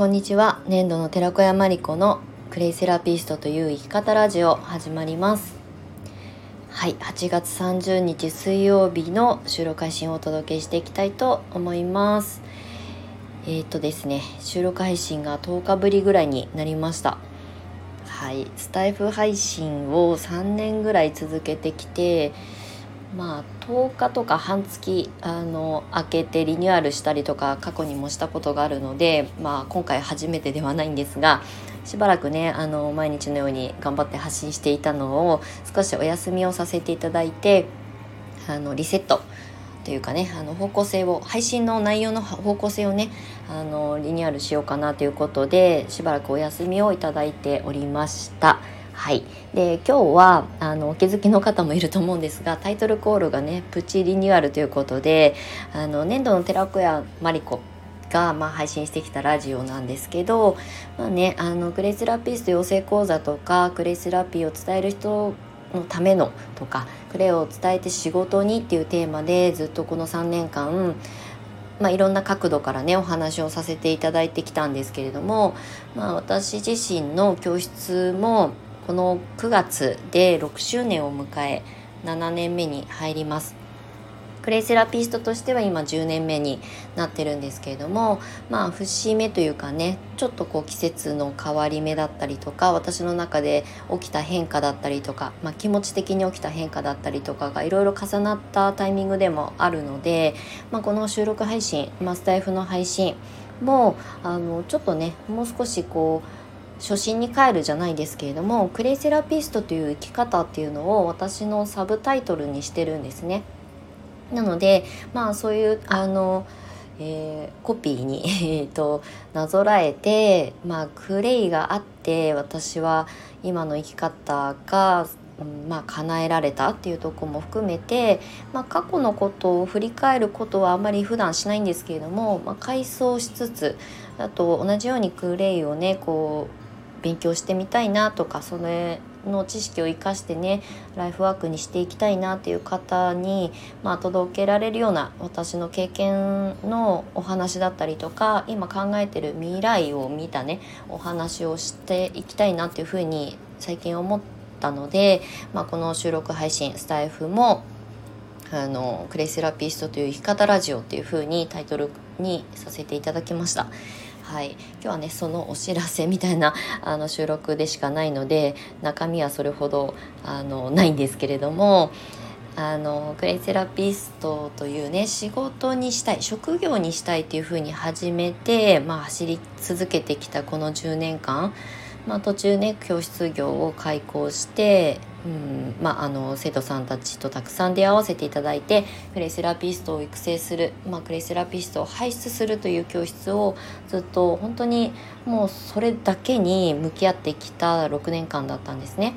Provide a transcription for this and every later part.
こんにちは。粘土の寺子屋まりこのクレイセラピストという生き方ラジオ始まります。はい8月30日水曜日の収録配信をお届けしていきたいと思います。えっ、ー、とですね収録配信が10日ぶりぐらいになりました。はいスタイフ配信を3年ぐらい続けてきてまあ10日とか半月あの開けてリニューアルしたりとか過去にもしたことがあるので、まあ、今回初めてではないんですがしばらくねあの毎日のように頑張って発信していたのを少しお休みをさせていただいてあのリセットというかねあの方向性を配信の内容の方向性をねあのリニューアルしようかなということでしばらくお休みをいただいておりました。はい、で今日はあのお気づきの方もいると思うんですがタイトルコールがねプチリニューアルということであの粘土の寺子屋マリコが、まあ、配信してきたラジオなんですけど、まあね、あのクレイセラピスト養成講座とかクレイセラピーを伝える人のためのとかクレイを伝えて仕事にっていうテーマでずっとこの3年間まあ、いろんな角度からねお話をさせていただいてきたんですけれども、まあ、私自身の教室もこの9月で6周年を迎え7年目に入ります。クレイセラピストとしては今10年目になってるんですけれどもまあ節目というかねちょっとこう季節の変わり目だったりとか私の中で起きた変化だったりとか、まあ、気持ち的に起きた変化だったりとかがいろいろ重なったタイミングでもあるので、まあ、この収録配信、まあ、スタイフの配信もあのちょっとねもう少しこう初心に帰るじゃないですけれどもクレイセラピストという生き方っていうのを私のサブタイトルにしてるんですね。なのでまあそういうあの、えー、コピーに、えーと、なぞらえて、まあ、クレイがあって私は今の生き方がまあ、叶えられたっていうとこも含めて、まあ、過去のことを振り返ることはあんまり普段しないんですけれども、まあ、回想しつつあと同じようにクレイをねこう勉強してみたいなとかそれの知識を生かしてねライフワークにしていきたいなっていう方に、まあ、届けられるような私の経験のお話だったりとか今考えてる未来を見たねお話をしていきたいなっていうふうに最近思ったので、まあ、この収録配信スタイフもあのクレイセラピストという生き方ラジオっていう風にタイトルにさせていただきました。はい、今日はねそのお知らせみたいな あの収録でしかないので中身はそれほどあのないんですけれどもあのクレイセラピストというね仕事にしたい職業にしたいっていうふうに始めて、まあ、走り続けてきたこの10年間まあ、途中ね教室業を開講して、うんまあ、あの生徒さんたちとたくさん出会わせていただいてクレイセラピストを育成する、まあ、クレイセラピストを輩出するという教室をずっと本当にもうそれだけに向き合ってきた6年間だったんですね。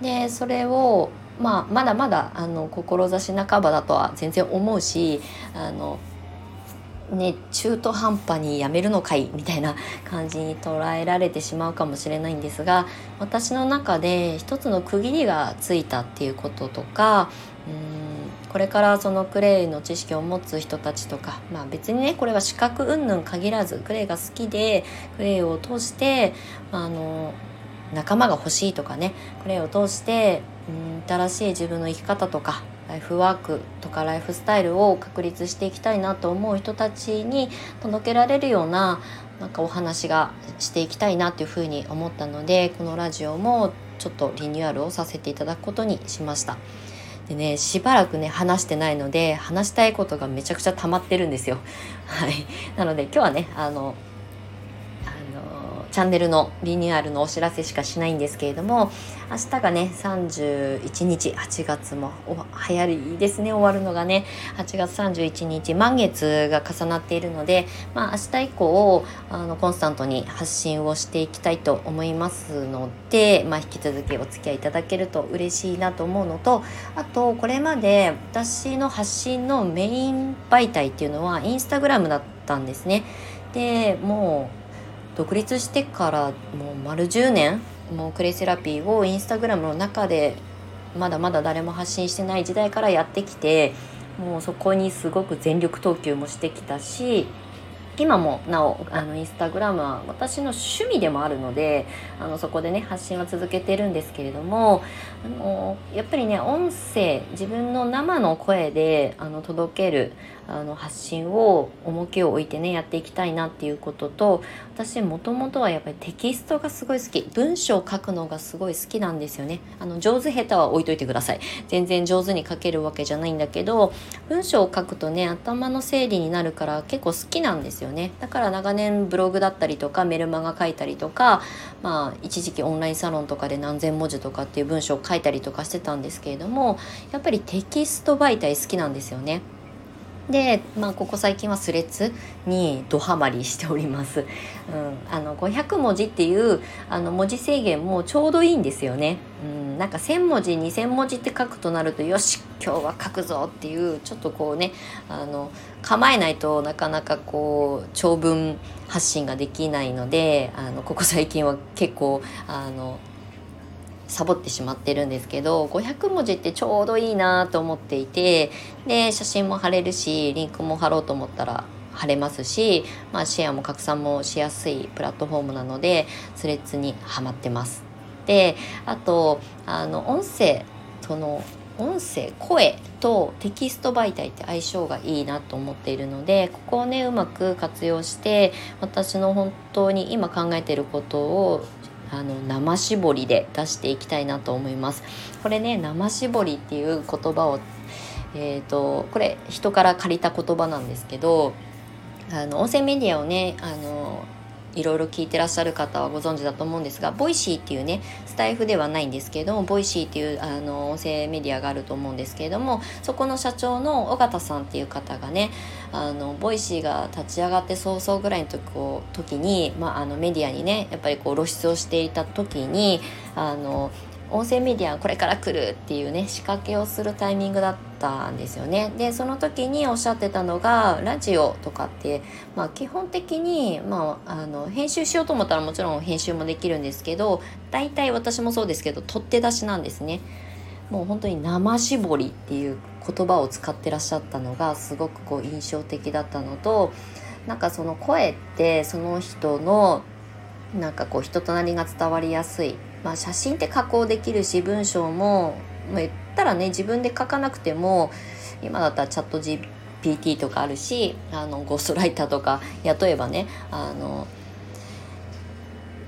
でそれをまあ、まだまだあの志半ばだとは全然思うしあのね、中途半端にやめるのかいみたいな感じに捉えられてしまうかもしれないんですが私の中で一つの区切りがついたっていうこととかうんこれからそのクレイの知識を持つ人たちとか、まあ、別にねこれは資格云々限らずクレイが好きでクレイを通してあの仲間が欲しいとかねクレイを通してうん新しい自分の生き方とかライフワークとかライフスタイルを確立していきたいなと思う人たちに届けられるようななんかお話がしていきたいなというふうに思ったのでこのラジオもちょっとリニューアルをさせていただくことにしました。でねしばらくね話してないので話したいことがめちゃくちゃ溜まってるんですよ。はい、なので今日はねあのチャンネルのリニューアルのお知らせしかしないんですけれども明日がね31日8月も早いですね終わるのがね8月31日満月が重なっているので、まあ、明日以降あのコンスタントに発信をしていきたいと思いますので、まあ、引き続きお付き合いいただけると嬉しいなと思うのとあとこれまで私の発信のメイン媒体っていうのはインスタグラムだったんですね。でもう独立してからもう丸10年もうクレイセラピーをインスタグラムの中でまだまだ誰も発信してない時代からやってきてもうそこにすごく全力投球もしてきたし今もなおあのインスタグラムは私の趣味でもあるのであのそこでね発信は続けてるんですけれどもあのやっぱりね音声自分の生の声であの届けるあの発信を重きを置いてねやっていきたいなっていうことと私もともとはやっぱりテキストがすごい好き。文章を書くのがすごい好きなんですよね。あの上手下手は置いといてください。全然上手に書けるわけじゃないんだけど文章を書くとね頭の整理になるから結構好きなんですよね。だから長年ブログだったりとかメルマガ書いたりとかまあ一時期オンラインサロンとかで何千文字とかっていう文章を書いたりとかしてたんですけれどもやっぱりテキスト媒体好きなんですよね。で、まあ、ここ最近はスレッズにドハマりしております。うん、あの500文字っていうあの文字制限もちょうどいいんですよね。うん、なんか1,000文字2,000文字って書くとなるとよし今日は書くぞっていうちょっとこうねあの構えないとなかなかこう長文発信ができないのであのここ最近は結構あのサボってしまってるんですけど500文字ってちょうどいいなと思っていてで写真も貼れるしリンクも貼ろうと思ったら貼れますし、まあ、シェアも拡散もしやすいプラットフォームなのでスレッズにはまってます。であとあの音声その音声声とテキスト媒体って相性がいいなと思っているのでここをねうまく活用して私の本当に今考えていることをあの生絞りで出していきたいなと思います。これね生絞りっていう言葉をえーと、これ人から借りた言葉なんですけどあの音声メディアをねあのいろいろ聞いてらっしゃる方はご存知だと思うんですが Voicyっていうねスタイフではないんですけれども Voicyっていうあの音声メディアがあると思うんですけれどもそこの社長の緒方さんっていう方がねあの Voicyが立ち上がって早々ぐらいの時こ時に、まあ、あのメディアにねやっぱりこう露出をしていた時にあの音声メディアこれから来るっていうね仕掛けをするタイミングだったんですよね。でその時におっしゃってたのがラジオとかって、まあ、基本的に、まあ、あの編集しようと思ったらもちろん編集もできるんですけど大体私もそうですけど取って出しなんですね。もう本当に生絞りっていう言葉を使ってらっしゃったのがすごくこう印象的だったのとなんかその声ってその人のなんかこう人となりが伝わりやすい。まあ、写真って加工できるし文章も、まあ、言ったらね自分で書かなくても今だったらチャット GPT とかあるしあのゴーストライターとか雇えばねあの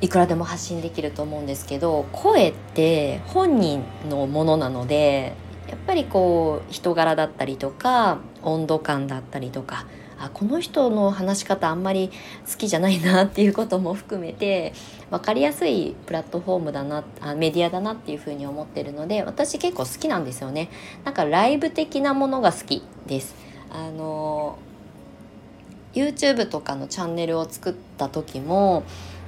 いくらでも発信できると思うんですけど声って本人のものなのでやっぱりこう人柄だったりとか温度感だったりとかあこの人の話し方あんまり好きじゃないなっていうことも含めて分かりやすいプラットフォームだなあメディアだなっていうふうに思ってるので私結構好きなんですよね。なんかライブ的なものが好きです。あの YouTube とかのチャンネルを作った時も、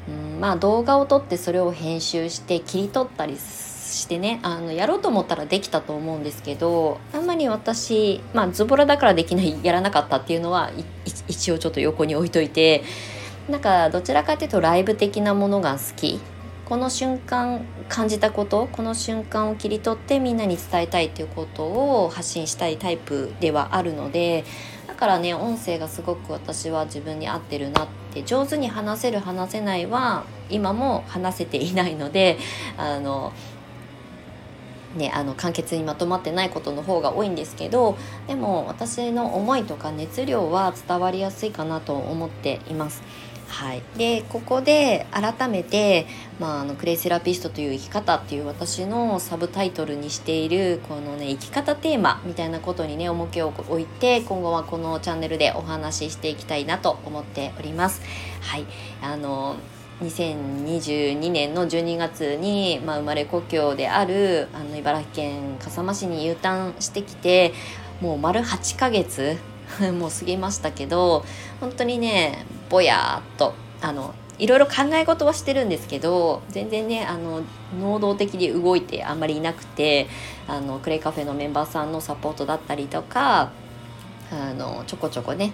うん、まあ動画を撮ってそれを編集して切り取ったりすしてねあのやろうと思ったらできたと思うんですけどあんまり私まあズボラだからできない やらなかったっていうのは一応ちょっと横に置いといてなんかどちらかというとライブ的なものが好き。この瞬間感じたことこの瞬間を切り取ってみんなに伝えたいということを発信したいタイプではあるのでだからね音声がすごく私は自分に合ってるなって上手に話せる話せないは今も話せていないのであのね、あの簡潔にまとまってないことの方が多いんですけどでも私の思いとか熱量は伝わりやすいかなと思っています。はい、でここで改めて、まあ、あのクレイセラピストという生き方っていう私のサブタイトルにしているこのね生き方テーマみたいなことにね重きを置いて今後はこのチャンネルでお話ししていきたいなと思っております。はいあの2022年の12月に、まあ、生まれ故郷であるあの茨城県笠間市に U ターンしてきてもう丸8ヶ月 もう過ぎましたけど本当にねぼやっとあのいろいろ考え事はしてるんですけど全然ねあの能動的に動いてあんまりいなくてあのクレイカフェのメンバーさんのサポートだったりとかあのちょこちょこね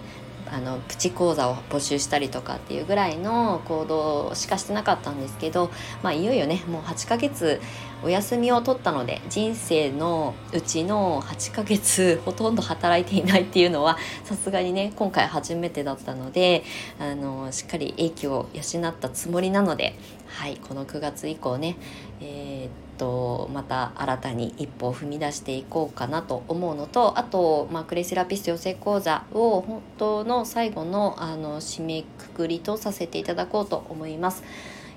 あのプチ講座を募集したりとかっていうぐらいの行動しかしてなかったんですけど、まあ、いよいよねもう8ヶ月お休みを取ったので人生のうちの8ヶ月ほとんど働いていないっていうのはさすがにね今回初めてだったのであのしっかり英気を養ったつもりなので、はい、この9月以降ね、えーとまた新たに一歩を踏み出していこうかなと思うのとあと、まあ、クレイセラピスト養成講座を本当の最後のあの締めくくりとさせていただこうと思います。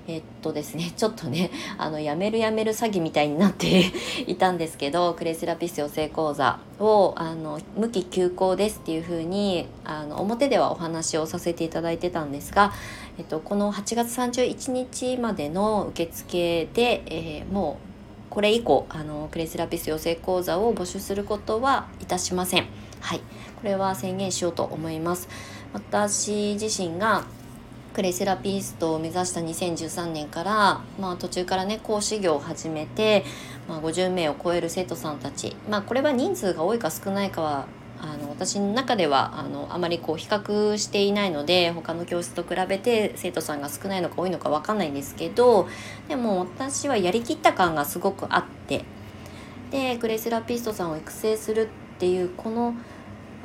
えっとですね、ちょっとね、あの、やめるやめる詐欺みたいになって いたんですけど、クレイセラピスト養成講座を、あの、無期休校ですっていうふうに、あの、表ではお話をさせていただいてたんですが、えっと、この8月31日までの受付で、えー、もう、これ以降あのクレイセラピス養成講座を募集することはいたしません。はい。これは宣言しようと思います。私自身がクレイセラピストを目指した2013年から、まあ、途中からね講師業を始めて、まあ、50名を超える生徒さんたち、まあ、これは人数が多いか少ないかは私の中ではあのあまりこう比較していないので他の教室と比べて生徒さんが少ないのか多いのか分かんないんですけどでも私はやりきった感がすごくあってでグレイセラピストさんを育成するっていうこの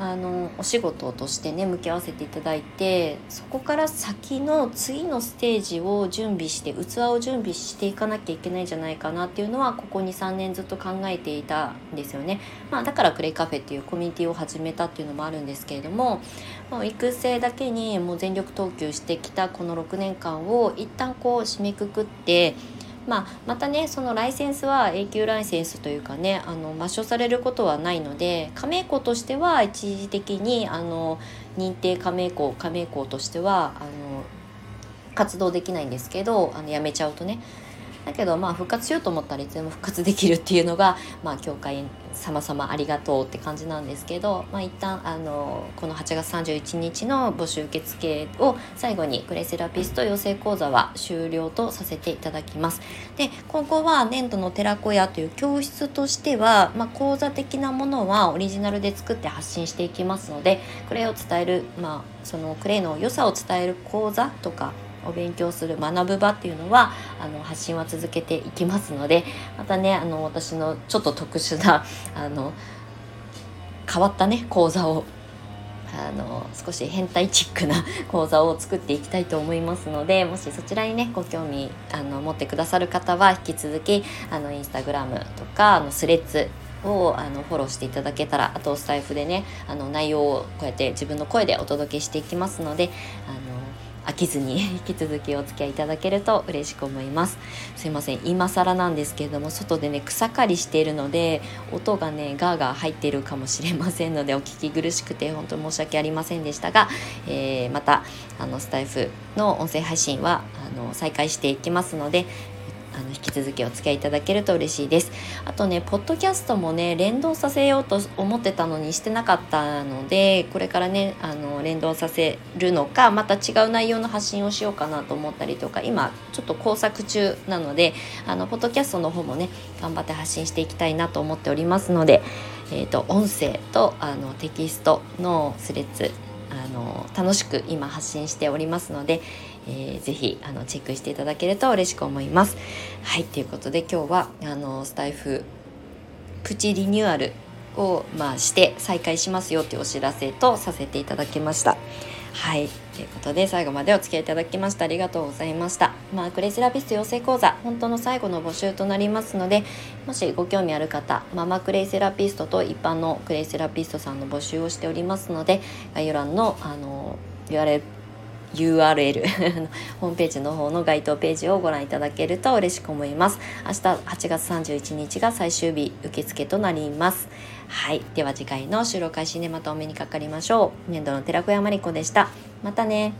あのお仕事としてね向き合わせていただいてそこから先の次のステージを準備して器を準備していかなきゃいけないんじゃないかなっていうのはここ23年ずっと考えていたんですよね、まあ、だからクレイカフェっていうコミュニティを始めたっていうのもあるんですけれども、まあ、育成だけにもう全力投球してきたこの6年間を一旦こう締めくくってまあ、またねそのライセンスは永久ライセンスというかねあの抹消されることはないので加盟校としては一時的にあの認定加盟校加盟校としてはあの活動できないんですけどあの辞めちゃうとねだけどまあ復活しようと思ったらいつでも復活できるっていうのが まあ教会様々ありがとうって感じなんですけどまあ一旦あのこの8月31日の募集受付を最後にクレイセラピスト養成講座は終了とさせていただきます。で今後は年度の寺子屋という教室としては、まあ、講座的なものはオリジナルで作って発信していきますのでクレイを伝えるまあそのクレイの良さを伝える講座とかお勉強する学ぶ場っていうのはあの発信は続けていきますのでまたねあの私のちょっと特殊なあの変わったね講座をあの少し変態チックな 講座を作っていきたいと思いますのでもしそちらにねご興味あの持ってくださる方は引き続きあのインスタグラムとかあのスレッズをあのフォローしていただけたらあとスタイフでねあの内容をこうやって自分の声でお届けしていきますのであの飽きずに引き続きお付き合いいただけると嬉しく思います。すいません。今更なんですけれども外でね草刈りしているので音がねガーガー入っているかもしれませんのでお聞き苦しくて本当申し訳ありませんでしたが、えー、またあのスタイフの音声配信はあの再開していきますのであの引き続きお付き合いいただけると嬉しいです。あとねポッドキャストもね連動させようと思ってたのにしてなかったのでこれからねあの連動させるのかまた違う内容の発信をしようかなと思ったりとか今ちょっと工作中なのであのポッドキャストの方もね頑張って発信していきたいなと思っておりますので、えーと、音声とあのテキストのスレッズあの楽しく今発信しておりますので、えー、ぜひあのチェックしていただけると嬉しく思います。はいということで今日はあのスタイフプチリニューアルを、まあ、して再開しますよっていうお知らせとさせていただきました。はいということで最後までお付き合いいただきましてありがとうございました。まあ、クレイセラピスト養成講座本当の最後の募集となりますのでもしご興味ある方ママクレイセラピストと一般のクレイセラピストさんの募集をしておりますので概要欄のあの URL URL ホームページの方の該当ページをご覧いただけると嬉しく思います。明日8月31日が最終日受付となります。はい。では次回の収録開始でまたお目にかかりましょう。年度の寺子山理子でした。またね。